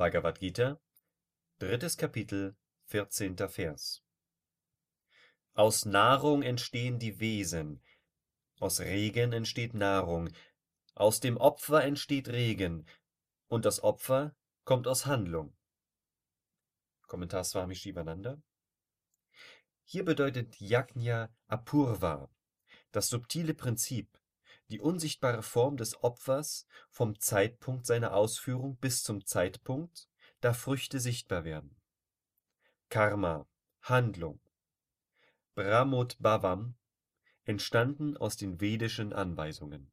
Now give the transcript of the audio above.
Bhagavad Gita, drittes Kapitel, 14. Vers. Aus Nahrung entstehen die Wesen, aus Regen entsteht Nahrung, aus dem Opfer entsteht Regen, und das Opfer kommt aus Handlung. Kommentar Swami Shivananda. Hier bedeutet Yajna Apurva, das subtile Prinzip, die unsichtbare Form des Opfers vom Zeitpunkt seiner Ausführung bis zum Zeitpunkt, da Früchte sichtbar werden. Karma, Handlung. Brahmodbhavam, entstanden aus den vedischen Anweisungen